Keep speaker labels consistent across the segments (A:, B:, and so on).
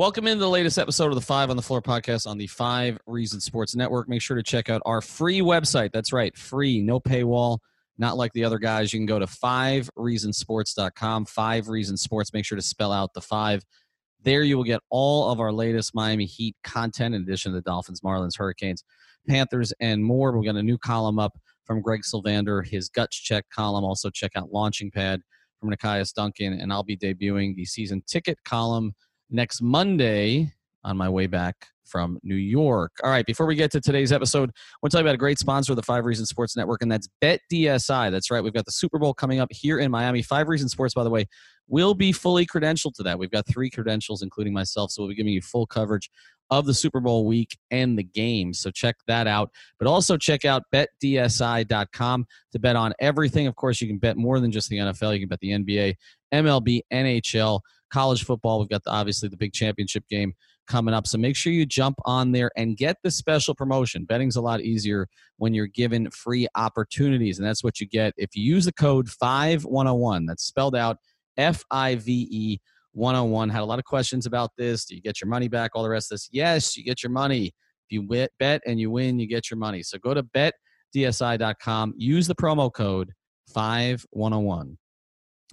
A: Welcome into the latest episode of the Five on the Floor podcast on the Five Reasons Sports Network. Make sure to check out our free website. That's right, free, no paywall, not like the other guys. You can go to fivereasonsports.com, Five Reasons Sports. Make sure to spell out the five. There you will get all of our latest Miami Heat content in addition to the Dolphins, Marlins, Hurricanes, Panthers, and more. We've got a new column up from Greg Sylvander, his guts check column. Also, check out Launching Pad from Nekias Duncan, and I'll be debuting the season ticket column next Monday on my way back from New York. All right, before we get to today's episode, I want to tell you about a great sponsor of the Five Reasons Sports Network, and that's BetDSI. That's right, we've got the Super Bowl coming up here in Miami. Five Reasons Sports, by the way, will be fully credentialed to that. We've got three credentials, including myself, so we'll be giving you full coverage of the Super Bowl week and the game. So check that out. But also check out betdsi.com to bet on everything. Of course, you can bet more than just the NFL. You can bet the NBA, MLB, NHL, college football. We've got the, obviously the big championship game coming up. So make sure you jump on there and get the special promotion. Betting's a lot easier when you're given free opportunities, and that's what you get if you use the code 5101. That's spelled out F I V E 101. Had a lot of questions about this. Do you get your money back? All the rest of this. Yes, you get your money. If you bet and you win, you get your money. So go to betdsi.com, use the promo code 5101.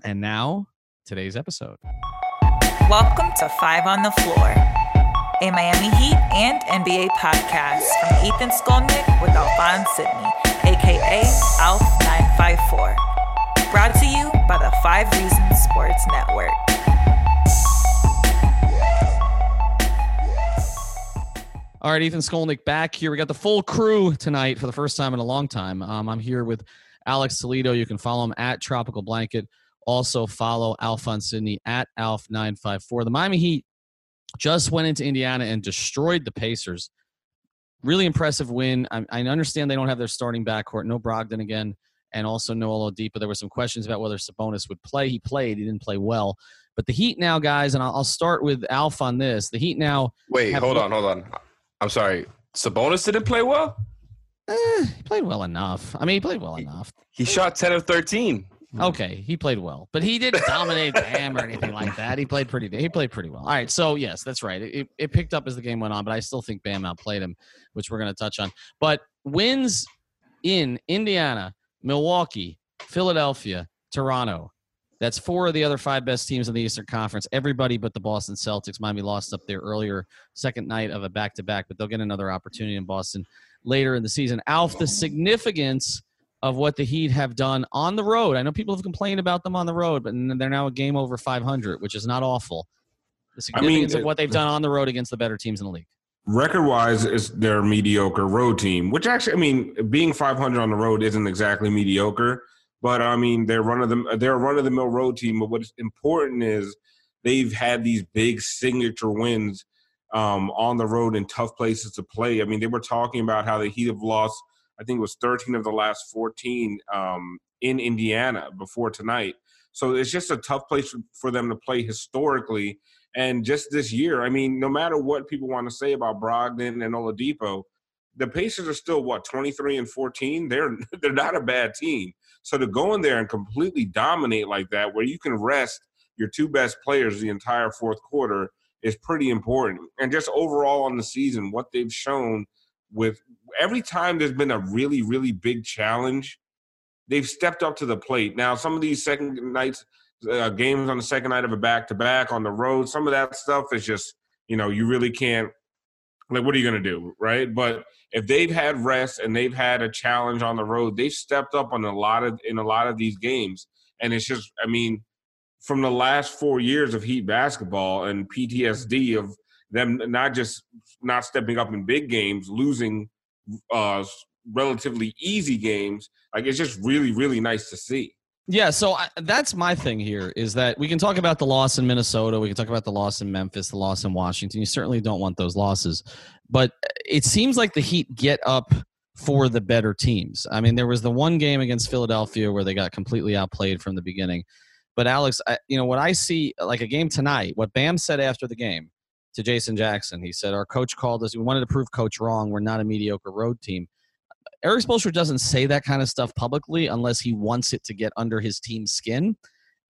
A: And now, today's episode.
B: Welcome to Five on the Floor, a Miami Heat and NBA podcast from Ethan Skolnick with Alphonse Sidney, aka ALF954. Brought to you by the Five Reasons Sports Network.
A: All right, Ethan Skolnick back here. We got the full crew tonight for the first time in a long time. Um, I'm here with Alex Toledo. You can follow him at Tropical Blanket. Also follow Alphonse Sidney at Alf954. The Miami Heat just went into Indiana and destroyed the Pacers. Really impressive win. I, I understand they don't have their starting backcourt. No Brogdon again, and also no Oladipo. There were some questions about whether Sabonis would play. He played. He didn't play well. But the Heat now, guys, and I'll, I'll start with Alf on this. The Heat now.
C: Wait, hold on, hold on. I'm sorry. Sabonis didn't play well.
A: Eh, he played well enough. I mean, he played well enough.
C: He shot 10 of 13. Hmm.
A: Okay, he played well, but he didn't dominate Bam or anything like that. He played pretty. He played pretty well. All right, so yes, that's right. It, it picked up as the game went on, but I still think Bam outplayed him, which we're going to touch on. But wins in Indiana, Milwaukee, Philadelphia, Toronto. That's four of the other five best teams in the Eastern Conference. Everybody but the Boston Celtics. Miami lost up there earlier, second night of a back to back, but they'll get another opportunity in Boston later in the season. Alf, the significance of what the Heat have done on the road. I know people have complained about them on the road, but they're now a game over 500, which is not awful. The significance I mean, of what they've done on the road against the better teams in the league.
D: Record wise, is their mediocre road team, which actually, I mean, being 500 on the road isn't exactly mediocre, but I mean, they're run of the they're a run of the mill road team. But what's important is they've had these big signature wins um, on the road in tough places to play. I mean, they were talking about how the Heat have lost I think it was 13 of the last 14 um, in Indiana before tonight. So it's just a tough place for them to play historically. And just this year, I mean, no matter what people want to say about Brogdon and Oladipo, the Pacers are still what 23 and 14. They're they're not a bad team. So to go in there and completely dominate like that, where you can rest your two best players the entire fourth quarter, is pretty important. And just overall on the season, what they've shown with every time there's been a really, really big challenge, they've stepped up to the plate. Now, some of these second nights, uh, games on the second night of a back to back on the road, some of that stuff is just you know, you really can't. Like, what are you going to do, right? But if they've had rest and they've had a challenge on the road, they've stepped up on a lot of in a lot of these games, and it's just, I mean, from the last four years of Heat basketball and PTSD of them not just not stepping up in big games, losing uh, relatively easy games. Like it's just really, really nice to see.
A: Yeah, so I, that's my thing here is that we can talk about the loss in Minnesota, we can talk about the loss in Memphis, the loss in Washington. You certainly don't want those losses, but it seems like the Heat get up for the better teams. I mean, there was the one game against Philadelphia where they got completely outplayed from the beginning. But Alex, I, you know what I see like a game tonight. What Bam said after the game to Jason Jackson, he said, "Our coach called us. We wanted to prove coach wrong. We're not a mediocre road team." Erik Spoelstra doesn't say that kind of stuff publicly unless he wants it to get under his team's skin.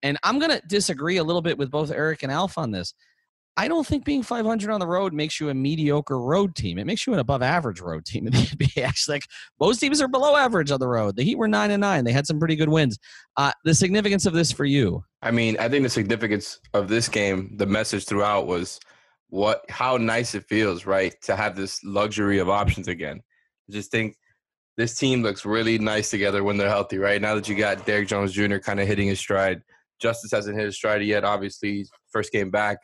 A: And I'm going to disagree a little bit with both Erik and Alf on this. I don't think being 500 on the road makes you a mediocre road team. It makes you an above average road team in the NBA. Actually, like most teams are below average on the road. The Heat were nine and nine. They had some pretty good wins. Uh, the significance of this for you?
C: I mean, I think the significance of this game, the message throughout was what how nice it feels, right, to have this luxury of options again. I just think this team looks really nice together when they're healthy, right? Now that you got Derrick Jones Jr. kind of hitting his stride, Justice hasn't hit his stride yet. Obviously, first game back,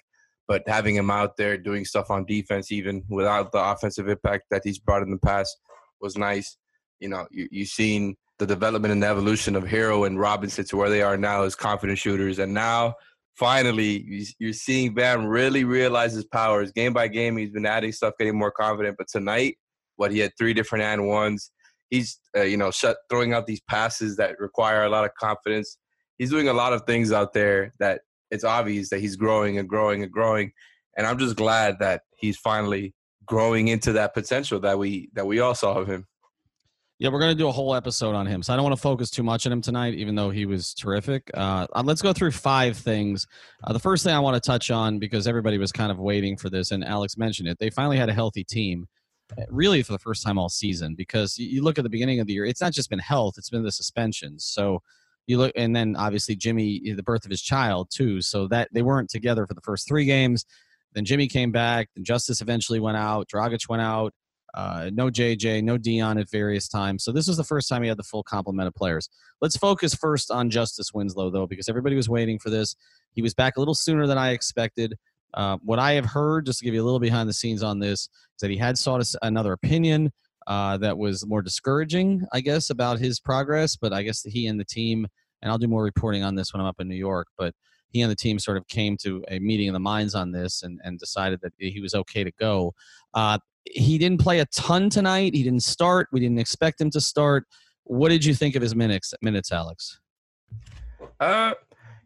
C: but having him out there doing stuff on defense, even without the offensive impact that he's brought in the past, was nice. You know, you you seen the development and the evolution of Herro and Robinson to where they are now as confident shooters, and now finally you're seeing Bam really realize his powers. Game by game, he's been adding stuff, getting more confident. But tonight, what he had three different and ones he's uh, you know shut, throwing out these passes that require a lot of confidence. He's doing a lot of things out there that it's obvious that he's growing and growing and growing. And I'm just glad that he's finally growing into that potential that we that we all saw of him.
A: Yeah, we're going to do a whole episode on him. So I don't want to focus too much on him tonight, even though he was terrific. Uh, uh let's go through five things. Uh, the first thing I want to touch on, because everybody was kind of waiting for this, and Alex mentioned it, they finally had a healthy team really for the first time all season because you look at the beginning of the year, it's not just been health, it's been the suspensions. So you look, and then obviously Jimmy, the birth of his child too. So that they weren't together for the first three games. Then Jimmy came back. Then Justice eventually went out. Dragic went out. Uh, no JJ, no Dion at various times. So this was the first time he had the full complement of players. Let's focus first on Justice Winslow, though, because everybody was waiting for this. He was back a little sooner than I expected. Uh, what I have heard, just to give you a little behind the scenes on this, is that he had sought another opinion uh, that was more discouraging, I guess, about his progress. But I guess he and the team, and I'll do more reporting on this when I'm up in New York, but he and the team sort of came to a meeting of the minds on this and, and decided that he was okay to go. Uh, he didn't play a ton tonight. He didn't start. We didn't expect him to start. What did you think of his minutes, minutes Alex?
C: Uh,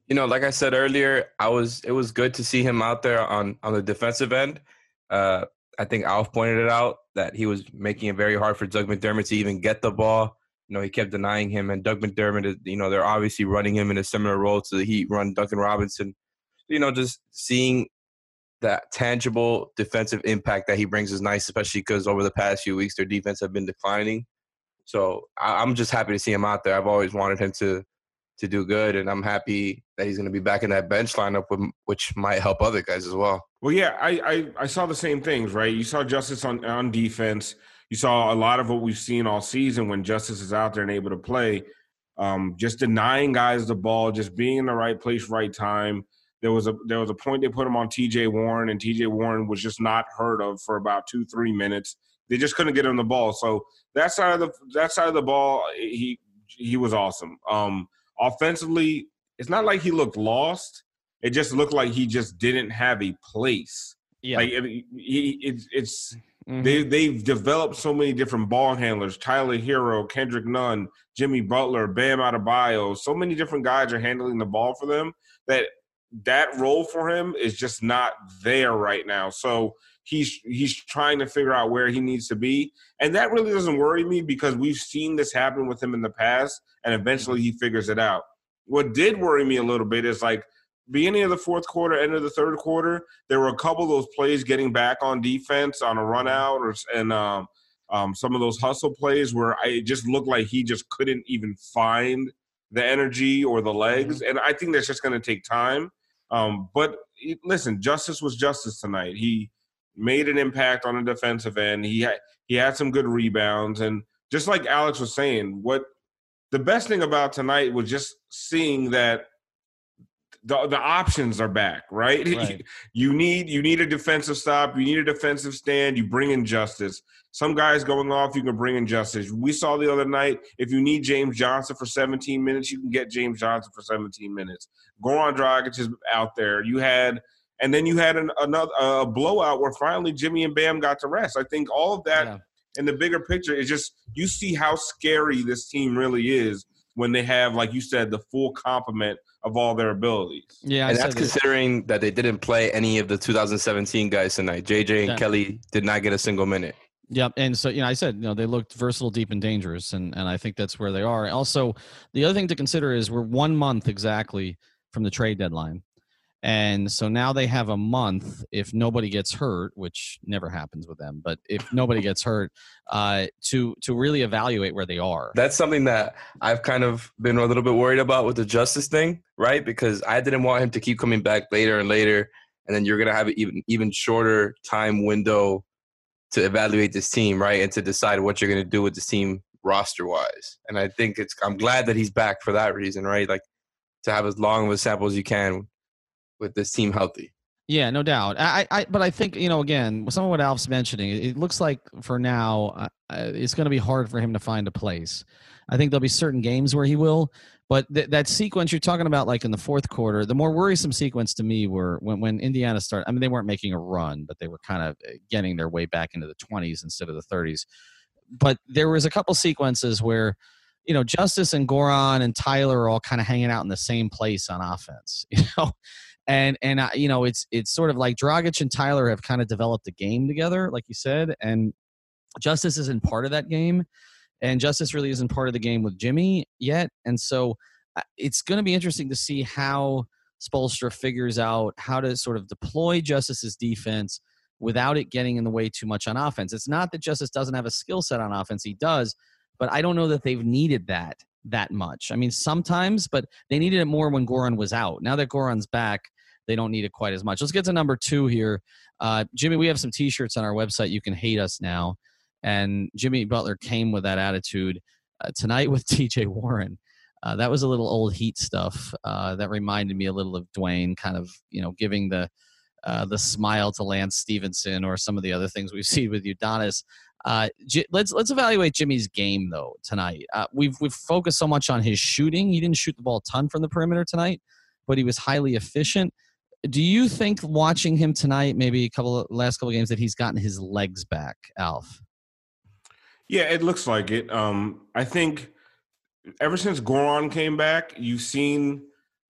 C: you know, like I said earlier, I was it was good to see him out there on on the defensive end. Uh, I think Alf pointed it out that he was making it very hard for Doug McDermott to even get the ball. You know, he kept denying him, and Doug McDermott is, you know, they're obviously running him in a similar role to the Heat run Duncan Robinson. You know, just seeing that tangible defensive impact that he brings is nice, especially because over the past few weeks their defense have been declining. So I'm just happy to see him out there. I've always wanted him to to do good, and I'm happy that he's going to be back in that bench lineup, which might help other guys as well.
D: Well, yeah, I, I, I saw the same things, right? You saw Justice on on defense. You saw a lot of what we've seen all season when Justice is out there and able to play. Um, just denying guys the ball, just being in the right place, right time. There was a there was a point they put him on T.J. Warren, and T.J. Warren was just not heard of for about two three minutes. They just couldn't get him the ball. So that side of the that side of the ball, he he was awesome. Um, offensively, it's not like he looked lost. It just looked like he just didn't have a place. Yeah, like he, it's it's mm-hmm. they they've developed so many different ball handlers: Tyler Herro, Kendrick Nunn, Jimmy Butler, Bam Adebayo. So many different guys are handling the ball for them that that role for him is just not there right now. So he's he's trying to figure out where he needs to be, and that really doesn't worry me because we've seen this happen with him in the past, and eventually he figures it out. What did worry me a little bit is like beginning of the fourth quarter, end of the third quarter, there were a couple of those plays getting back on defense on a run out or and um, um, some of those hustle plays where I it just looked like he just couldn't even find the energy or the legs, mm-hmm. and I think that's just going to take time. Um, but listen, justice was justice tonight. He made an impact on the defensive end. He had he had some good rebounds, and just like Alex was saying, what the best thing about tonight was just seeing that the, the options are back, right?
A: Right.
D: you need you need a defensive stop, you need a defensive stand, you bring in justice. Some guys going off, you can bring in justice. We saw the other night, if you need James Johnson for 17 minutes, you can get James Johnson for 17 minutes. Goran Dragic is out there. You had and then you had an, another a blowout where finally Jimmy and Bam got to rest. I think all of that
A: Yeah.
D: in the bigger picture is just you see how scary this team really is when they have, like you said, the full complement of all their abilities.
A: Yeah, I
C: and
A: said
C: that's
A: that-
C: considering that they didn't play any of the 2017 guys tonight. JJ and
A: Yeah.
C: Kelly did not get a single minute.
A: Yep, and so you know, I said you know they looked versatile, deep, and dangerous, and and I think that's where they are. Also, the other thing to consider is we're one month exactly from the trade deadline, and so now they have a month if nobody gets hurt, which never happens with them, but if nobody gets hurt, uh, to to really evaluate where they are.
C: That's something that I've kind of been a little bit worried about with the justice thing, right? Because I didn't want him to keep coming back later and later, and then you're gonna have an even even shorter time window to evaluate this team, right? And to decide what you're gonna do with this team roster wise. And I think it's I'm glad that he's back for that reason, right? Like to have as long of a sample as you can with this team healthy.
A: Yeah, no doubt. I, I, but I think you know, again, some of what Alf's mentioning, it, looks like for now, uh, uh, it's going to be hard for him to find a place. I think there'll be certain games where he will, but th- that sequence you're talking about, like in the fourth quarter, the more worrisome sequence to me were when when Indiana started. I mean, they weren't making a run, but they were kind of uh, getting their way back into the 20s instead of the 30s. But there was a couple sequences where. You know, Justice and Goran and Tyler are all kind of hanging out in the same place on offense. You know, and and uh, you know it's it's sort of like Dragic and Tyler have kind of developed a game together, like you said, and Justice isn't part of that game, and Justice really isn't part of the game with Jimmy yet, and so uh, it's going to be interesting to see how Spoelstra figures out how to sort of deploy Justice's defense without it getting in the way too much on offense. It's not that Justice doesn't have a skill set on offense; he does, but I don't know that they've needed that that much. I mean, sometimes, but they needed it more when Goran was out. Now that Goran's back, they don't need it quite as much. Let's get to number two here. Uh, Jimmy, we have some T-shirts on our website. You can hate us now, and Jimmy Butler came with that attitude uh, tonight with T.J. Warren. Uh, that was a little old Heat stuff. Uh, that reminded me a little of Dwyane, kind of you know giving the uh, the smile to Lance Stephenson or some of the other things we've seen with Udonis. Uh, J- let's let's evaluate Jimmy's game though tonight. Uh, we've we've focused so much on his shooting. He didn't shoot the ball a ton from the perimeter tonight, but he was highly efficient. Do you think watching him tonight, maybe a couple of, last couple of games, that he's gotten his legs back, Alf?
D: Yeah, it looks like it. Um, I think ever since Goran came back, you've seen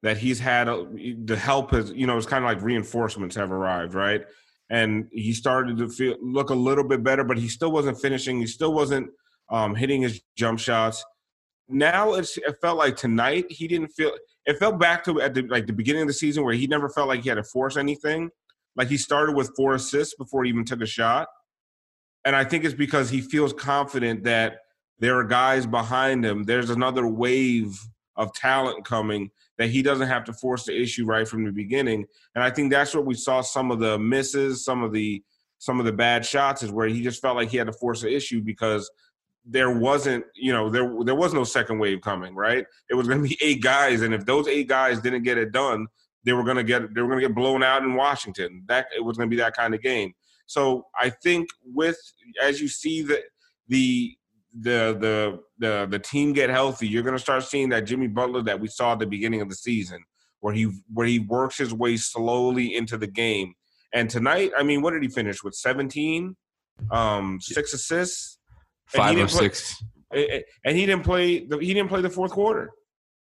D: that he's had a, the help has you know it's kind of like reinforcements have arrived, right? And he started to feel look a little bit better, but he still wasn't finishing. He still wasn't um, hitting his jump shots. Now it's it felt like tonight he didn't feel. It felt back to at the like the beginning of the season where he never felt like he had to force anything. Like he started with four assists before he even took a shot. And I think it's because he feels confident that there are guys behind him. There's another wave of talent coming that he doesn't have to force the issue right from the beginning. And I think that's what we saw some of the misses, some of the some of the bad shots is where he just felt like he had to force the issue because there wasn't, you know, there there was no second wave coming, right? It was going to be eight guys and if those eight guys didn't get it done, they were going to get they were going to get blown out in Washington. That it was going to be that kind of game. So I think with as you see the the the the the the team get healthy, you're going to start seeing that Jimmy Butler that we saw at the beginning of the season, where he where he works his way slowly into the game. And tonight, I mean, what did he finish with? 17, um, six assists,
C: Five or
D: didn't play-
C: six.
D: and he didn't play. The, he didn't play the fourth quarter.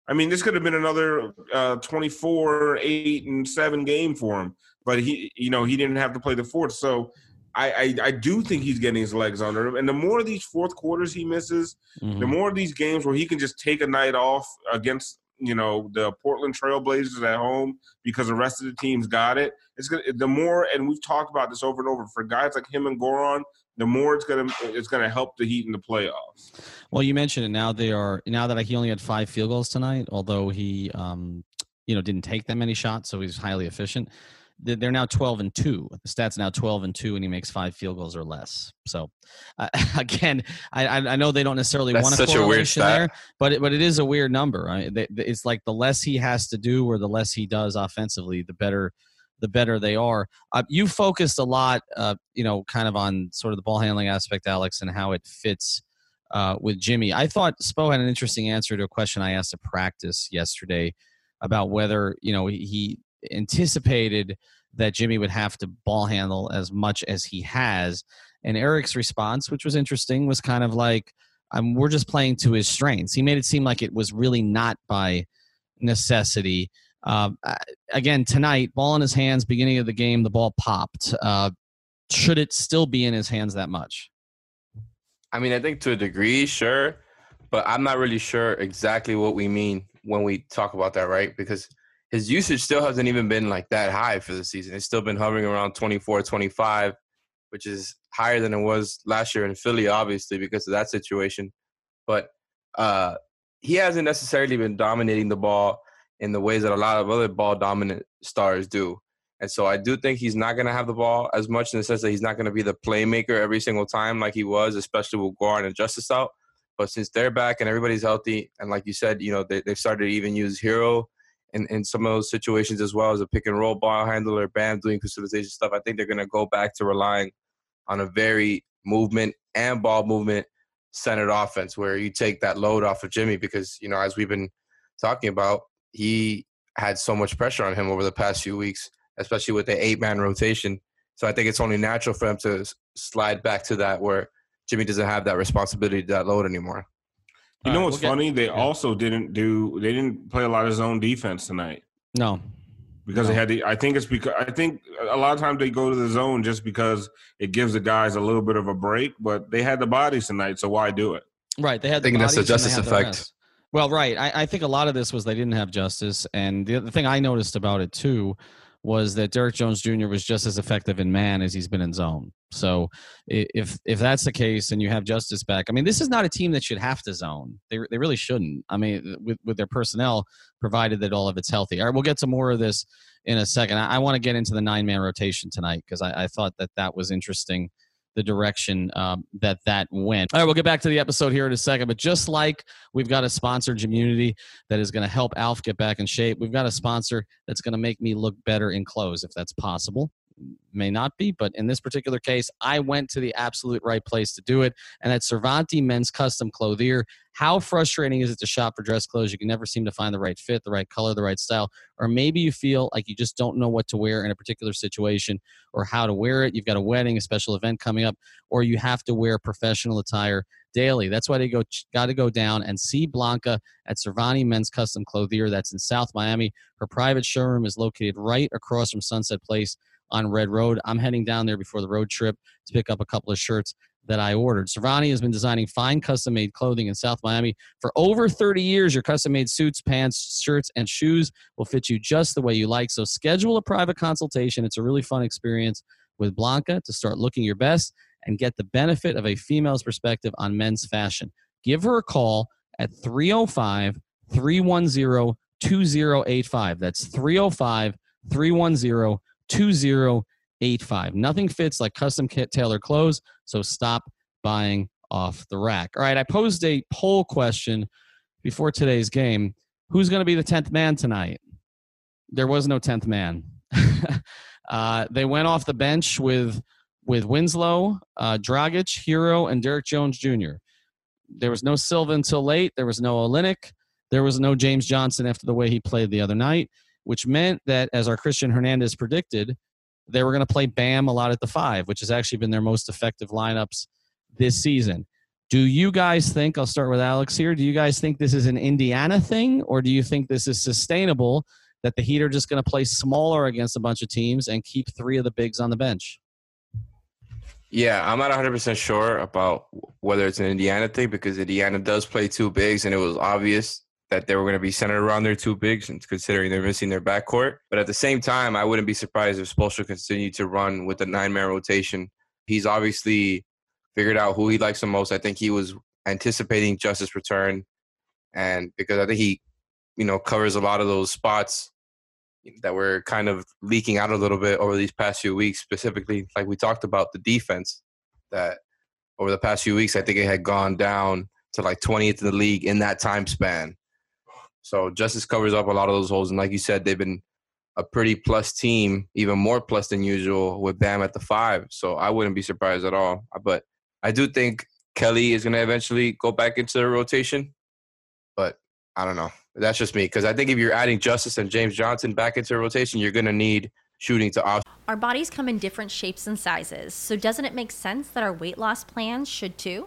D: I mean, this could have been another uh, 24, eight, and seven game for him, but he, you know, he didn't have to play the fourth. So I, I, I do think he's getting his legs under him. And the more of these fourth quarters he misses,
A: Mhm.
D: the more of these games where he can just take a night off against you know the Portland Trailblazers at home because the rest of the teams got it. It's gonna the more, and we've talked about this over and over for guys like him and Goran. The more it's gonna it's gonna help the Heat in the playoffs.
A: Well, you mentioned it. Now they are now that he only had five field goals tonight, although he, um, you know, didn't take that many shots, so he's highly efficient. they're now 12 and 2 the stats now 12 and 2 and he makes five field goals or less so uh, again I, I know they don't necessarily
C: That's
A: want a
C: such a weird
A: correlation
C: stat.
A: there but it, but it is a weird number I mean, they, it's like the less he has to do or the less he does offensively the better the better they are uh, you focused a lot uh, you know kind of on sort of the ball handling aspect alex and how it fits uh, with Jimmy. I thought Spo had an interesting answer to a question I asked at practice yesterday about whether you know he anticipated that Jimmy would have to ball handle as much as he has. And Erik's response, which was interesting, was kind of like, "We're just playing to his strengths." He made it seem like it was really not by necessity. Uh, again, tonight, ball in his hands, beginning of the game, the ball popped. Uh, should it still be in his hands that much?
C: I mean, I think to a degree, sure, but I'm not really sure exactly what we mean when we talk about that, right? Because his usage still hasn't even been like that high for the season. It's still been hovering around 24, 25, which is higher than it was last year in Philly, obviously, because of that situation. But uh, he hasn't necessarily been dominating the ball in the ways that a lot of other ball dominant stars do. And so I do think he's not going to have the ball as much in the sense that he's not going to be the playmaker every single time like he was, especially with Guar and Justice out. But since they're back and everybody's healthy, and like you said, you know, they, they've started to even use Herro in, in some of those situations as well as a pick and roll ball handler, Bam doing facilitation stuff. I think they're going to go back to relying on a very movement and ball movement centered offense where you take that load off of Jimmy because, you know, as we've been talking about, he had so much pressure on him over the past few weeks especially with the eight man rotation. So I think it's only natural for him to slide back to that where Jimmy doesn't have that responsibility, that load anymore.
D: You know what's we'll funny? Get, they yeah. also didn't do. They didn't play a lot of zone defense tonight.
A: No,
D: because
A: no.
D: they had the. I think it's because I think a lot of times they go to the zone just because it gives the guys a little bit of a break. But they had the bodies tonight, so why do it?
A: Right, they had.
C: I think
A: the
C: that's the justice effect.
A: Well, right. I, I, think a lot of this was they didn't have justice, and the other thing I noticed about it too was that Derrick Jones Jr. was just as effective in man as he's been in zone. So if if that's the case and you have Justice back, I mean, this is not a team that should have to zone. They they really shouldn't. I mean, with with their personnel, provided that all of it's healthy. All right, we'll get to more of this in a second. I, I want to get into the nine man rotation tonight because I, I thought that that was interesting the direction um, that that went. All right, we'll get back to the episode here in a second. But just like we've got a sponsored community that is going to help Alf get back in shape, we've got a sponsor that's going to make me look better in clothes, if that's possible may not be, but in this particular case, I went to the absolute right place to do it, and that's Cervanti Men's Custom Clothier. How frustrating is it to shop for dress clothes? You can never seem to find the right fit, the right color, the right style, or maybe you feel like you just don't know what to wear in a particular situation or how to wear it. You've got a wedding, a special event coming up, or you have to wear professional attire daily. That's why they go got to go down and see Blanca at Cervanti Men's Custom Clothier. That's in South Miami. Her private showroom is located right across from Sunset Place on Red Road. I'm heading down there before the road trip to pick up a couple of shirts that I ordered. Cervanti has been designing fine custom made clothing in South Miami for over 30 years. Your custom made suits, pants, shirts, and shoes will fit you just the way you like. So schedule a private consultation. It's a really fun experience with Blanca to start looking your best and get the benefit of a female's perspective on men's fashion. Give her a call at 305 310 2085. That's 305 310 2085. Nothing fits like custom kit tailored clothes, so stop buying off the rack. All right, I posed a poll question before today's game. Who's going to be the 10th man tonight? There was no 10th man. uh, they went off the bench with with Winslow, uh, Dragic, Herro, and Derrick Jones Jr. There was no Silva until late. There was no Olynyk. There was no James Johnson after the way he played the other night which meant that, as our Christian Hernandez predicted, they were going to play Bam a lot at the five, which has actually been their most effective lineups this season. Do you guys think, I'll start with Alex here, do you guys think this is an Indiana thing, or do you think this is sustainable that the Heat are just going to play smaller against a bunch of teams and keep three of the bigs on the bench?
C: Yeah, I'm not 100% sure about whether it's an Indiana thing because Indiana does play two bigs, and it was obvious that they were going to be centered around their two bigs, and considering they're missing their backcourt. But at the same time, I wouldn't be surprised if Spoelstra continued to run with the nine-man rotation. He's obviously figured out who he likes the most. I think he was anticipating Justice return, and because I think he, you know, covers a lot of those spots, that were kind of leaking out a little bit over these past few weeks, specifically like we talked about the defense that over the past few weeks I think it had gone down to like 20th in the league in that time span. So Justice covers up a lot of those holes, and like you said, they've been a pretty plus team, even more plus than usual with Bam at the five. So I wouldn't be surprised at all. But I do think Kelly is going to eventually go back into the rotation. But I don't know. That's just me because I think if you're adding Justice and James Johnson back into rotation, you're going to need shooting to off.
E: Our bodies come in different shapes and sizes, so doesn't it make sense that our weight loss plans should too?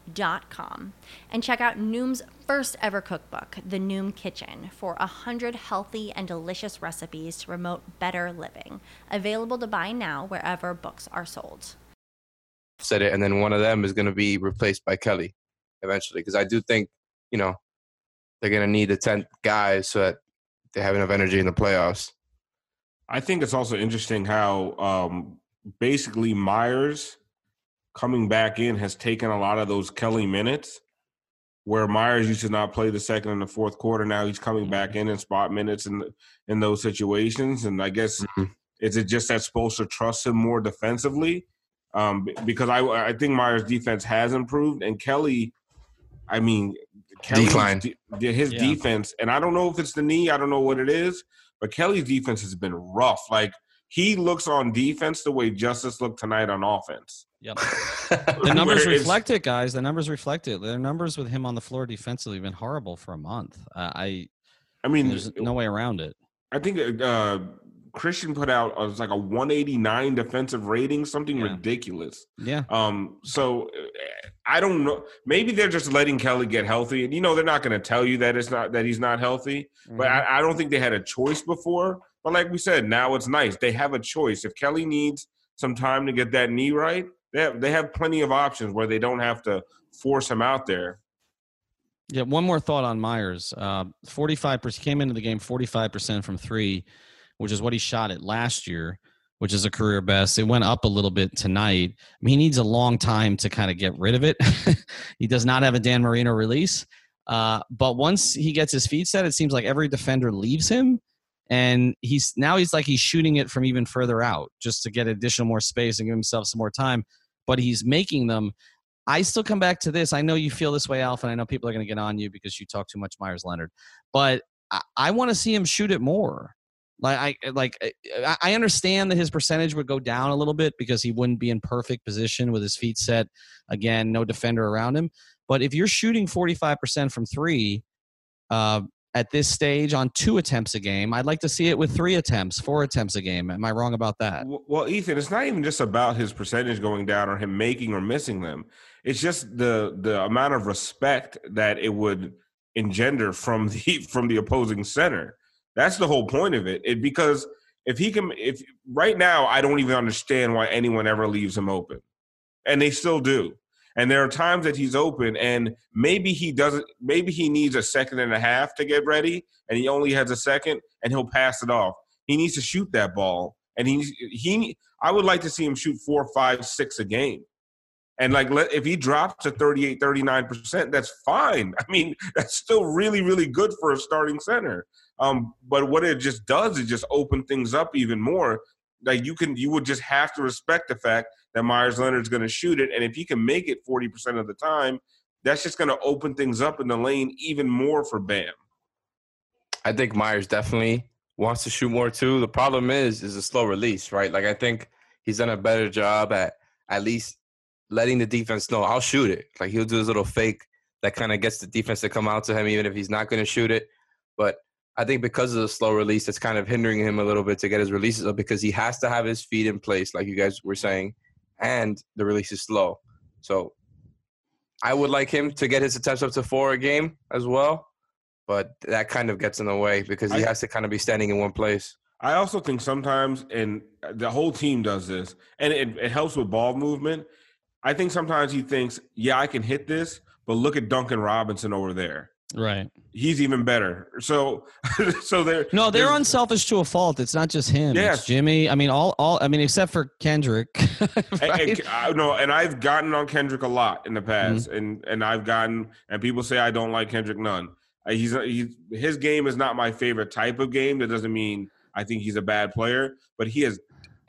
E: Dot com and check out Noom's first ever cookbook, The Noom Kitchen, for a hundred healthy and delicious recipes to promote better living. Available to buy now wherever books are sold.
C: Said it, and then one of them is going to be replaced by Kelly eventually because I do think you know they're going to need the tenth guys so that they have enough energy in the playoffs.
D: I think it's also interesting how um, basically Meyers coming back in has taken a lot of those Kelly minutes where Meyers used to not play the second and the fourth quarter. Now he's coming back in and spot minutes in in those situations. And I guess mm-hmm. is it just that Spoelstra trusts him more defensively? Um, because I I think Meyers' defense has improved and Kelly, I mean,
C: Kelly's
D: De- his yeah. defense, and I don't know if it's the knee, I don't know what it is, but Kelly's defense has been rough. Like he looks on defense the way Justice looked tonight on offense.
A: Yep. the numbers reflect it, guys. The numbers reflect it. The numbers with him on the floor defensively have been horrible for a month. Uh, I,
D: I mean,
A: there's no way around it.
D: I think uh, Christian put out uh, it was like a 189 defensive rating, something yeah. ridiculous.
A: Yeah.
D: Um. So I don't know. Maybe they're just letting Kelly get healthy, and you know they're not going to tell you that it's not that he's not healthy. Mm-hmm. But I, I don't think they had a choice before. But like we said, now it's nice. They have a choice. If Kelly needs some time to get that knee right, they have, they have plenty of options where they don't have to force him out there.
A: Yeah, one more thought on Meyers. Uh, 45% came into the game 45% from three, which is what he shot at last year, which is a career best. It went up a little bit tonight. I mean, he needs a long time to kind of get rid of it. he does not have a Dan Marino release. Uh, but once he gets his feet set, it seems like every defender leaves him. And he's now he's like he's shooting it from even further out just to get additional more space and give himself some more time but he's making them. I still come back to this. I know you feel this way, Alf, and I know people are going to get on you because you talk too much Meyers Leonard, but I, I want to see him shoot it more. Like I like I understand that his percentage would go down a little bit because he wouldn't be in perfect position with his feet set. Again, no defender around him. But if you're shooting 45% from three, uh, at this stage on two attempts a game. I'd like to see it with three attempts, four attempts a game. Am I wrong about that?
D: Well, Ethan, it's not even just about his percentage going down or him making or missing them. It's just the the amount of respect that it would engender from the from the opposing center. That's the whole point of it. It because if he can if right now I don't even understand why anyone ever leaves him open. And they still do. And there are times that he's open, and maybe he doesn't. Maybe he needs a second and a half to get ready, and he only has a second, and he'll pass it off. He needs to shoot that ball, and he he. I would like to see him shoot four, five, six a game. And like, if he drops to 38, 39%, that's fine. I mean, that's still really, really good for a starting center. Um, but what it just does is just open things up even more. Like you can, you would just have to respect the fact that Meyers Leonard's going to shoot it. And if he can make it 40% of the time, that's just going to open things up in the lane even more for Bam.
C: I think Meyers definitely wants to shoot more too. The problem is, is a slow release, right? Like I think he's done a better job at at least letting the defense know I'll shoot it. Like he'll do his little fake that kind of gets the defense to come out to him, even if he's not going to shoot it. But I think because of the slow release, it's kind of hindering him a little bit to get his releases up because he has to have his feet in place, like you guys were saying, and the release is slow. So I would like him to get his attempts up to four a game as well, but that kind of gets in the way because he
D: I-
C: has to kind of be standing in one place.
D: I also think sometimes, and the whole team does this, and it, it helps with ball movement. I think sometimes he thinks, yeah, I can hit this, but look at Duncan Robinson over there.
A: Right.
D: He's even better. So, so they're
A: No, they're
D: there's-
A: unselfish to a fault. It's not just him.
D: Yes.
A: It's Jimmy. I mean, all, all. I mean, except for Kendrick.
D: And,
A: right?
D: and, I know, and I've gotten on Kendrick a lot in the past,
A: Mm-hmm.
D: and and I've gotten, and people say I don't like Kendrick Nunn. He's, he's his game is not my favorite type of game. That doesn't mean I think he's a bad player, but he has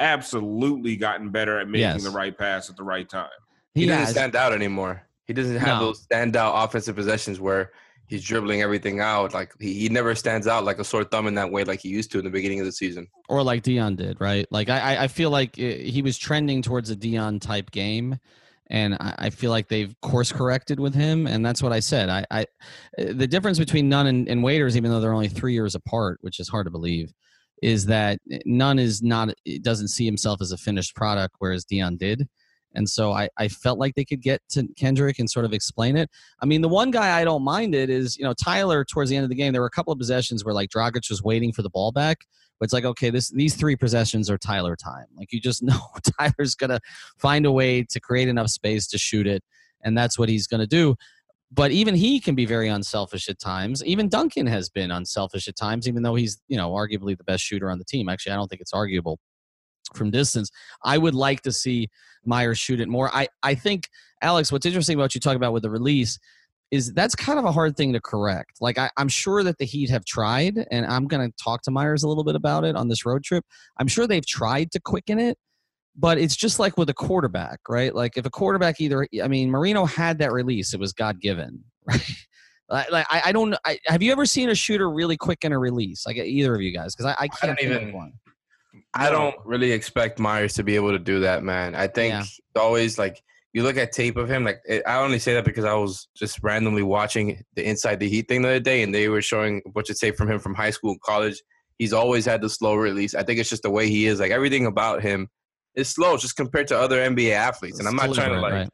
D: absolutely gotten better at making
A: Yes.
D: the right pass at the right time.
C: He,
A: he
C: doesn't
A: has.
C: stand out anymore. He doesn't have
A: No.
C: those standout offensive possessions where he's dribbling everything out. Like he, he never stands out like a sore thumb in that way, like he used to in the beginning of the season.
A: or like Dion did, right? Like I, I- feel like he was trending towards a Dion type game, and I, feel like they've course corrected with him, and that's what I said. I, I the difference between Nunn and, and Waiters, even though they're only three years apart, which is hard to believe, is that Nunn is not doesn't see himself as a finished product, whereas Dion did. And so I, I felt like they could get to Kendrick and sort of explain it. I mean, the one guy I don't mind it is, you know, Tyler towards the end of the game, there were a couple of possessions where like Dragic was waiting for the ball back. But it's like, okay, this these three possessions are Tyler time. Like you just know Tyler's gonna find a way to create enough space to shoot it, and that's what he's gonna do. But even he can be very unselfish at times. Even Duncan has been unselfish at times, even though he's, you know, arguably the best shooter on the team. Actually, I don't think it's arguable from distance. I would like to see Meyers shoot it more. I, I think, Alex, what's interesting about what you talk about with the release is that's kind of a hard thing to correct. Like I, I'm sure that the Heat have tried, and I'm going to talk to Meyers a little bit about it on this road trip. I'm sure they've tried to quicken it, but it's just like with a quarterback, right? Like if a quarterback either, I mean, Marino had that release; it was God given, right? Like I, I don't. I, have you ever seen a shooter really quicken a release? Like either of you guys? Because I, I can't
C: don't even-
A: one.
C: I don't really expect Meyers to be able to do that, man. I think
A: Yeah.
C: always like you look at tape of him. Like it, I only say that because I was just randomly watching the Inside the Heat thing the other day, and they were showing a bunch of tape from him from high school and college. He's always had the slow release. I think it's just the way he is. Like everything about him is slow, just compared to other NBA athletes. And I'm not trying to like.
A: right?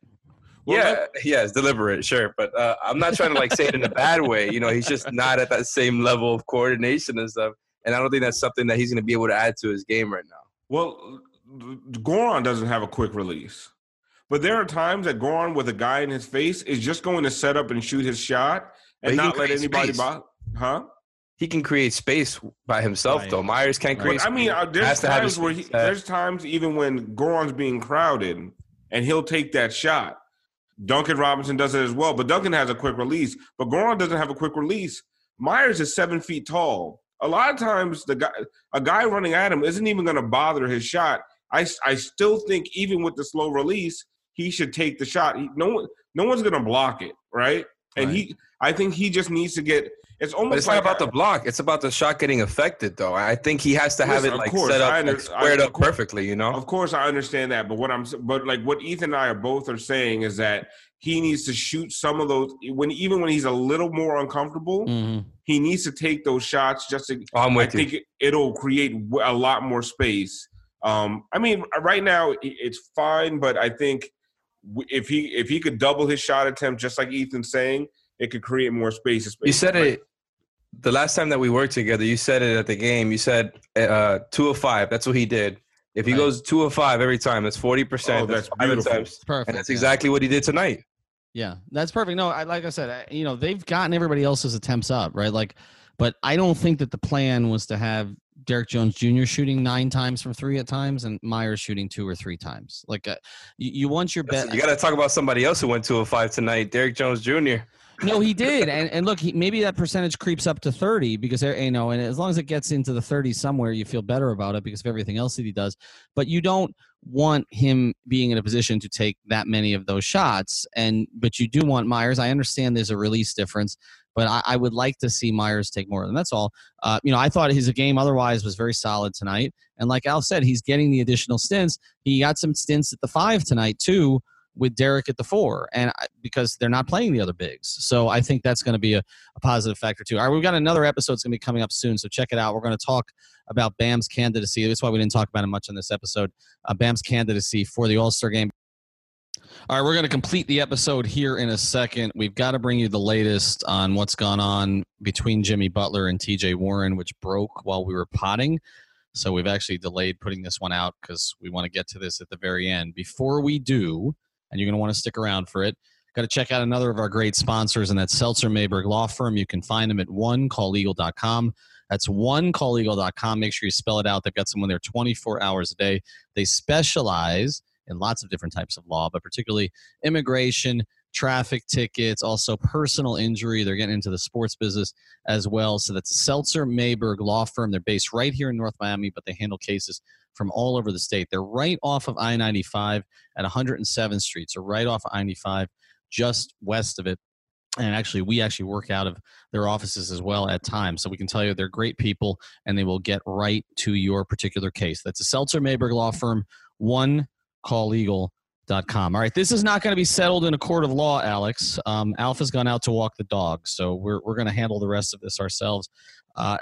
D: Well,
C: yeah, yeah, it's deliberate, sure, but uh, I'm not trying to like say it in a bad way. You know, he's just not at that same level of coordination and stuff, and I don't think that's something that he's going to be able to add to his game right now.
D: Well, Goran doesn't have a quick release, but there are times that Goran, with a guy in his face, is just going to set up and shoot his shot and not let anybody.
C: space.
D: Bo- huh?
C: He can create space by himself,
A: Right.
C: though. Meyers can't create.
D: But I mean,
C: space.
D: uh, there's
C: Has have
D: times where he, there's times even when Goran's being crowded, and he'll take that shot. Duncan Robinson does it as well, but Duncan has a quick release. But Goron doesn't have a quick release. Meyers is seven feet tall. A lot of times, the guy, a guy running at him, isn't even going to bother his shot. I, I still think even with the slow release, he should take the shot. He, no one, no one's going to block it, right? And
A: Right.
D: he, I think he just needs to get. It's almost
C: But it's
D: like
C: not about the block. It's about the shot getting affected, though. I think he has to have
D: Listen,
C: it like
D: course,
C: set up,
D: under-
C: like, squared
D: I-
C: up perfectly. You know.
D: Of course, I understand that, but what I'm but like what Ethan and I are both are saying is that he needs to shoot some of those when even when he's a little more uncomfortable,
A: Mhm.
D: he needs to take those shots just to.
C: Oh, I'm
D: I
C: with you.
D: think it, it'll create a lot more space. Um, I mean, right now it's fine, but I think if he if he could double his shot attempt, just like Ethan's saying, it could create more space.
C: You said it the last time that we worked together. You said it at the game. You said uh, two of five. That's what he did. If he
A: Right.
C: goes two of five every time, that's forty percent.
D: Oh, that's
C: five
D: beautiful.
C: attempts.
A: It's perfect.
C: and that's
A: yeah.
C: exactly what he did tonight.
A: Yeah, that's perfect. No, I, like I said, I, you know, they've gotten everybody else's attempts up, right? Like, but I don't think that the plan was to have Derrick Jones Jr. shooting nine times from three at times and Meyers shooting two or three times. Like, uh, you, you want your best.
C: You got to talk about somebody else who went two of five tonight, Derrick Jones Jr.
A: No, he did, and and look, he, maybe that percentage creeps up to thirty because you know, and as long as it gets into the 30s somewhere, you feel better about it because of everything else that he does. But you don't want him being in a position to take that many of those shots, and but you do want Meyers. I understand there's a release difference, but I, I would like to see Meyers take more of them. That's all. Uh, you know, I thought his game otherwise was very solid tonight, and like Al said, he's getting the additional stints. He got some stints at the five tonight too with Derrick at the four, and I, because they're not playing the other bigs. So I think that's going to be a, a, positive factor too. All right, we've got another episode that's going to be coming up soon, so check it out. We're going to talk about Bam's candidacy. That's why we didn't talk about it much in this episode. Uh, Bam's candidacy for the All Star game. All right, we're going to complete the episode here in a second. We've got to bring you the latest on what's gone on between Jimmy Butler and TJ Warren, which broke while we were potting. So we've actually delayed putting this one out because we want to get to this at the very end. Before we do, and you're going to want to stick around for it, got to check out another of our great sponsors, and that's Seltzer Mayberg Law Firm. You can find them at onecalllegal.com. That's onecalllegal.com. Make sure you spell it out. They've got someone there 24 hours a day. They specialize in lots of different types of law, but particularly immigration, traffic tickets, also personal injury. They're getting into the sports business as well. So that's Seltzer Mayberg Law Firm. They're based right here in North Miami, but they handle cases from all over the state. They're right off of I 95 at 107th Street. So right off of I 95, just west of it. And actually, we actually work out of their offices as well at times. So we can tell you they're great people and they will get right to your particular case. That's a Seltzer Mayberg Law Firm, one call legal Com. All right, this is not going to be settled in a court of law, Alex. Um, Alpha's gone out to walk the dog, so we're we're going to handle the rest of this ourselves. Uh,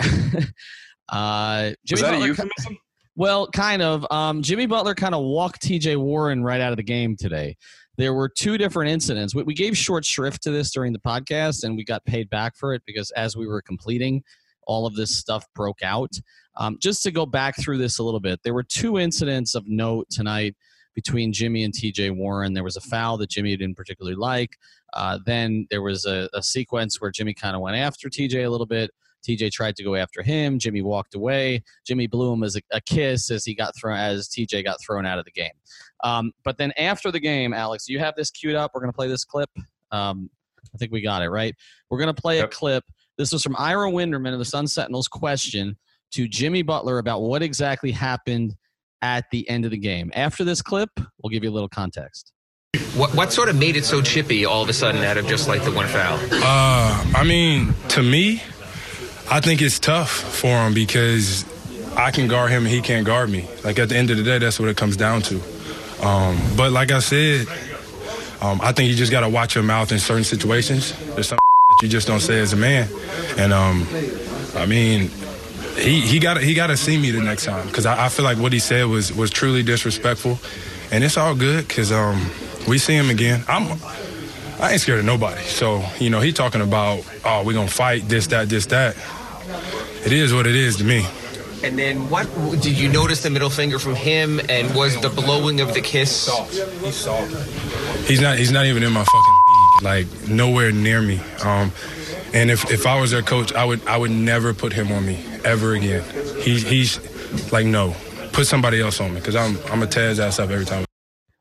A: uh,
C: Jimmy that Butler, a euphemism?
A: Well, kind of. Um, Jimmy Butler kind of walked T.J. Warren right out of the game today. There were two different incidents. We, we gave short shrift to this during the podcast, and we got paid back for it because as we were completing, all of this stuff broke out. Um, just to go back through this a little bit, there were two incidents of note tonight between Jimmy and TJ Warren. There was a foul that Jimmy didn't particularly like. Uh, then there was a, a sequence where Jimmy kind of went after TJ a little bit. TJ tried to go after him. Jimmy walked away. Jimmy blew him as a, a kiss as he got thrown as TJ got thrown out of the game. Um, but then after the game, Alex, you have this queued up. We're going to play this clip. Um, I think we got it right. We're going to play yep. a clip. This was from Ira Winderman of the Sun Sentinels question to Jimmy Butler about what exactly happened at the end of the game. After this clip, we'll give you a little context.
F: What, what sort of made it so chippy all of a sudden out of just like the one foul?
G: Uh, I mean, to me, I think it's tough for him because I can guard him and he can't guard me. Like at the end of the day, that's what it comes down to. Um, but like I said, um, I think you just got to watch your mouth in certain situations. There's some that you just don't say as a man. And um, I mean, he he got he got to see me the next time because I, I, feel like what he said was was truly disrespectful, and it's all good because um, we see him again. I'm I ain't scared of nobody. So you know he talking about oh we gonna fight this that this that. It is what it is to me.
F: And then what did you notice the middle finger from him and was the blowing of the kiss?
G: He's soft. He's not he's not even in my fucking league. Like nowhere near me. Um, and if, if I was their coach, I would I would never put him on me ever again. He, he's like, no, put somebody else on me because I'm I'm a tear his ass up every time.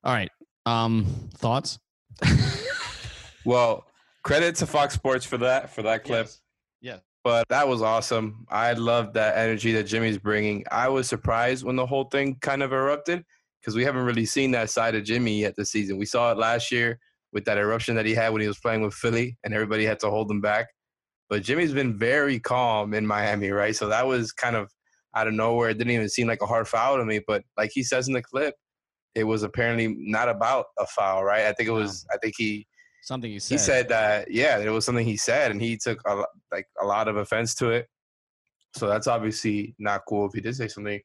A: All right. Um, thoughts?
C: well, credit to Fox Sports for that for that clip.
A: Yes. Yeah.
C: But that was awesome. I love that energy that Jimmy's bringing. I was surprised when the whole thing kind of erupted because we haven't really seen that side of Jimmy yet this season. We saw it last year with that eruption that he had when he was playing with Philly and everybody had to hold him back. But Jimmy's been very calm in Miami, right? So that was kind of out of nowhere. It didn't even seem like a hard foul to me. But like he says in the clip, it was apparently not about a foul, right? I think it was. I think he
A: something he said.
C: He said that yeah, it was something he said, and he took a, like a lot of offense to it. So that's obviously not cool if he did say something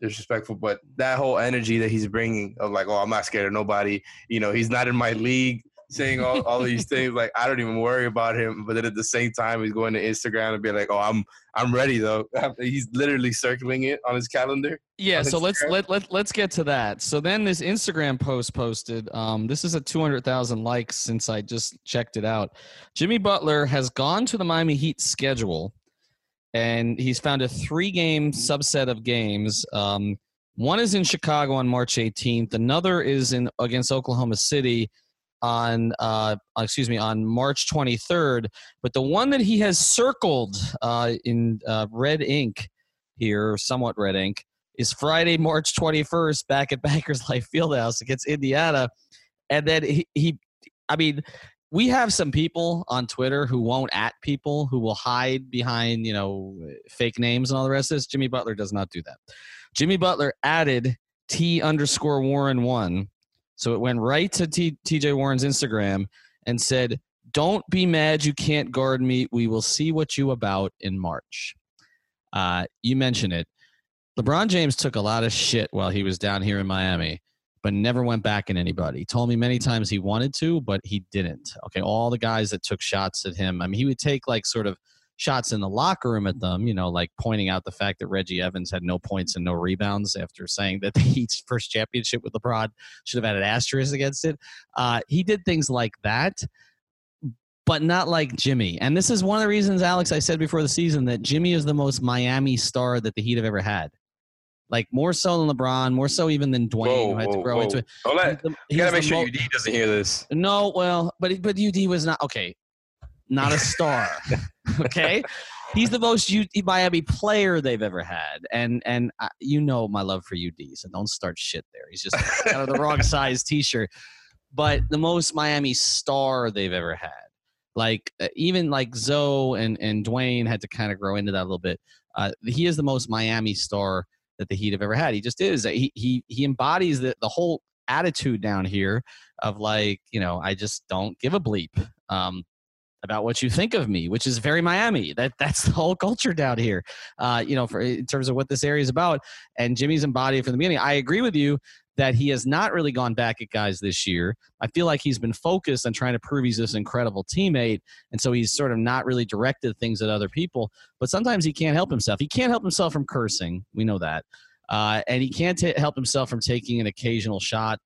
C: disrespectful. But that whole energy that he's bringing of like, oh, I'm not scared of nobody. You know, he's not in my league saying all, all these things. Like I don't even worry about him. But then at the same time, he's going to Instagram and be like, "Oh, I'm I'm ready though." He's literally circling it on his calendar.
A: Yeah. So let's let let let's get to that. So then this Instagram post posted. Um, this is a two hundred thousand likes since I just checked it out. Jimmy Butler has gone to the Miami Heat schedule, and he's found a three game subset of games. Um, one is in Chicago on March 18th. Another is in against Oklahoma City on uh, excuse me on March 23rd, but the one that he has circled uh, in uh, red ink here, somewhat red ink, is Friday, March 21st, back at Bankers Life Fieldhouse against Indiana, and then he, he I mean. We have some people on Twitter who won't at people who will hide behind, you know, fake names and all the rest of this. Jimmy Butler does not do that. Jimmy Butler added T underscore Warren one So it went right to TJ Warren's Instagram and said, Don't be mad you can't guard me. We will see what you about in March. Uh, you mentioned it. LeBron James took a lot of shit while he was down here in Miami, but never went back at anybody. He told me many times he wanted to, but he didn't. Okay, all the guys that took shots at him, I mean, he would take like sort of shots in the locker room at them, you know, like pointing out the fact that Reggie Evans had no points and no rebounds after saying that the Heat's first championship with LeBron should have had an asterisk against it. Uh, he did things like that, but not like Jimmy. And this is one of the reasons, Alex, I said before the season that Jimmy is the most Miami star that the Heat have ever had. Like more so than LeBron, more so even than Dwyane,
C: Whoa,
A: who had to
C: whoa,
A: grow
C: whoa.
A: into it.
C: Don't let-
A: the-
C: You gotta make sure
A: mo-
C: UD doesn't hear this.
A: no, well, but but UD was not okay. Not a star. okay, he's the most U- Miami player they've ever had, and and uh, you know my love for UD, so don't start shit there. He's just out of the wrong size T-shirt, but the most Miami star they've ever had. Like uh, even like Zo and and Dwyane had to kind of grow into that a little bit. Uh, he is the most Miami star that the Heat have ever had. He just is. He he he embodies the the whole attitude down here of like you know I just don't give a bleep um, about what you think of me, which is very Miami. That that's the whole culture down here. Uh, you know, for in terms of what this area is about. And Jimmy's embodied from the beginning. I agree with you that he has not really gone back at guys this year. I feel like he's been focused on trying to prove he's this incredible teammate, and so he's sort of not really directed things at other people. But sometimes he can't help himself. He can't help himself from cursing. We know that. Uh, and he can't ta help himself from taking an occasional shot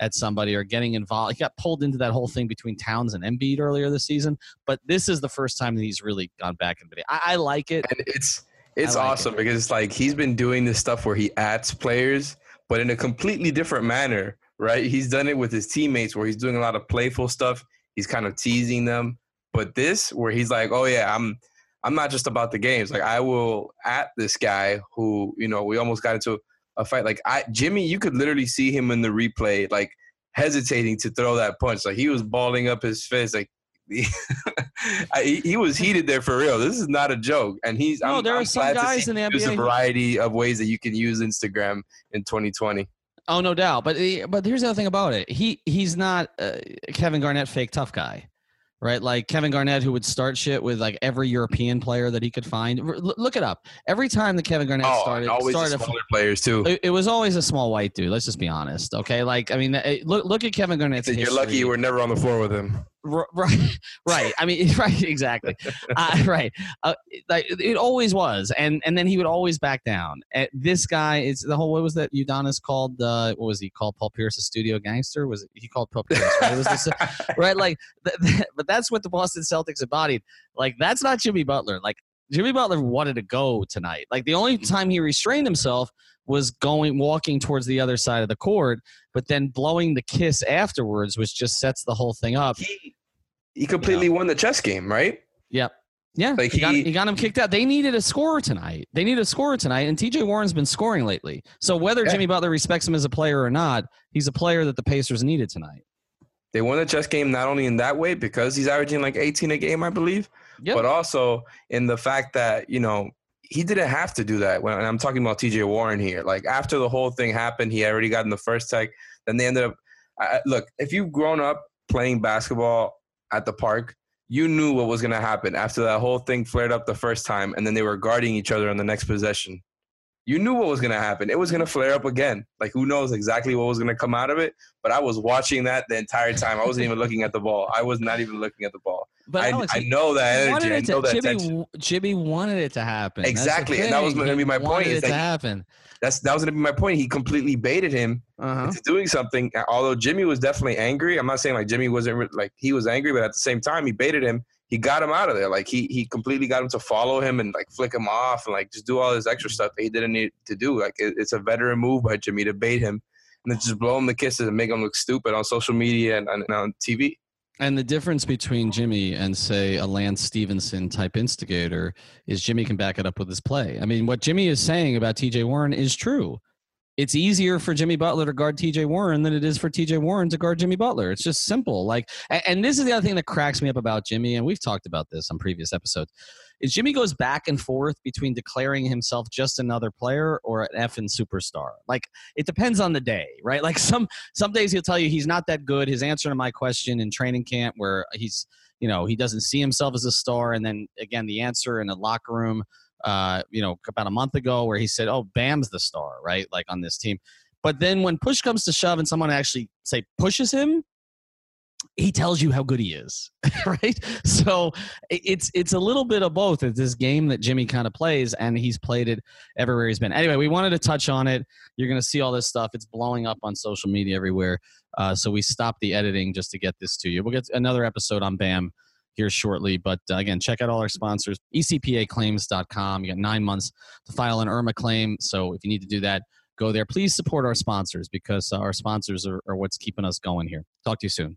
A: at somebody or getting involved. He got pulled into that whole thing between Towns and Embiid earlier this season, but this is the first time that he's really gone back and I, I like it.
C: And it's it's
A: like
C: awesome because it's like he's been doing this stuff where he adds players, but in a completely different manner, right? He's done it with his teammates where he's doing a lot of playful stuff. He's kind of teasing them. But this, where he's like, "Oh yeah, I'm, I'm not just about the games. Like I will at this guy who, you know, we almost got into a fight. Like I, Jimmy, you could literally see him in the replay, like hesitating to throw that punch. Like he was balling up his fist, like I, he, he was heated there for real. This is not a joke, and he's.
A: No,
C: I'm,
A: there
C: I'm
A: are some guys in the
C: him use a variety of ways that you can use Instagram in 2020.
A: Oh, no doubt. But but here's the other thing about it. He he's not uh, Kevin Garnett fake tough guy, right? Like Kevin Garnett, who would start shit with like every European player that he could find. R- look it up. Every time that Kevin Garnett
C: Oh,
A: started,
C: always
A: started
C: smaller players too.
A: It, it was always a small white dude. Let's just be honest, okay? Like I mean, it, look look at Kevin Garnett's.
C: You're lucky you were never on the floor with him.
A: R- right right i mean right exactly. Uh, right uh, like it always was and and then he would always back down. Uh, this guy is the whole what was that udonis called uh what was he called paul pierce a studio gangster? Was it he called paul pierce right, was this, right like th- th- but that's what the boston celtics embodied. Like that's not jimmy butler. Like jimmy butler wanted to go tonight. Like the only time he restrained himself was going walking towards the other side of the court but then blowing the kiss afterwards which just sets the whole thing up
C: He he completely won the chess game, right?
A: Yep. Yeah,
C: Like
A: he, got,
C: he-
A: he got him kicked out. They needed a scorer tonight. They need a scorer tonight, and TJ Warren's been scoring lately. So whether
C: Yeah.
A: Jimmy Butler respects him as a player or not, he's a player that the Pacers needed tonight.
C: They won the chess game not only in that way because he's averaging like 18 a game, I believe,
A: Yep.
C: but also in the fact that you know he didn't have to do that. When and I'm talking about T.J. Warren here, like after the whole thing happened, he already got in the first tech. Then they ended up. I- look, if you've grown up playing basketball at the park, you knew what was going to happen after that whole thing flared up the first time, and then they were guarding each other on the next possession. You knew what was going to happen. It was going to flare up again. Like who knows exactly what was going to come out of it? But I was watching that the entire time. I wasn't even looking at the ball. I was not even looking at the ball.
A: But
C: I,
A: Alex,
C: I know that energy. I
A: it to-
C: that
A: Jimmy,
C: tension.
A: Jimmy wanted it to happen.
C: Exactly, and that was gonna be my point,
A: wanted
C: is
A: it to
C: that-
A: happen.
C: That's that was gonna be my point. He completely baited him
A: Uh-huh.
C: into doing something. Although Jimmy was definitely angry. I'm not saying like Jimmy wasn't like he was angry, but at the same time he baited him. He got him out of there. Like he he completely got him to follow him and like flick him off and like just do all this extra stuff that he didn't need to do. Like it, it's a veteran move by Jimmy to bait him and then just blow him the kisses and make him look stupid on social media and, and on TV.
A: And the difference between Jimmy and say a Lance Stephenson type instigator is Jimmy can back it up with his play. I mean, what Jimmy is saying about TJ Warren is true. it's easier for Jimmy Butler to guard TJ Warren than it is for TJ Warren to guard Jimmy Butler. It's just simple. Like, and this is the other thing that cracks me up about Jimmy, and we've talked about this on previous episodes, is Jimmy goes back and forth between declaring himself just another player or an effing superstar. Like, it depends on the day, right? Like some some days he'll tell you he's not that good. His answer to my question in training camp, where he's you know he doesn't see himself as a star, and then again the answer in the locker room uh, you know, about a month ago where he said, "Oh, Bam's the star, right? Like on this team." But then when push comes to shove and someone actually say pushes him, he tells you how good he is, right? So it's it's a little bit of both. It's this game that Jimmy kind of plays, and he's played it everywhere he's been. Anyway, we wanted to touch on it. You're going to see all this stuff. It's blowing up on social media everywhere. Uh, so we stopped the editing just to get this to you. We'll get another episode on Bam here shortly. But uh, again, check out all our sponsors, ecpaclaims.com. You got nine months to file an IRMA claim. So if you need to do that, go there. Please support our sponsors because our sponsors are, are what's keeping us going here. Talk to you soon.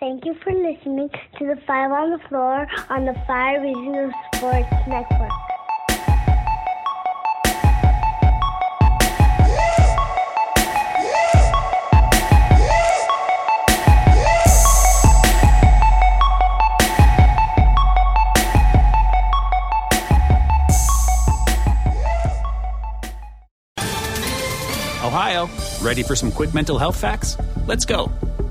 H: Thank you for listening to the Five on the Floor on the Five Regional Sports Network.
I: Ohio, ready for some quick mental health facts? Let's go.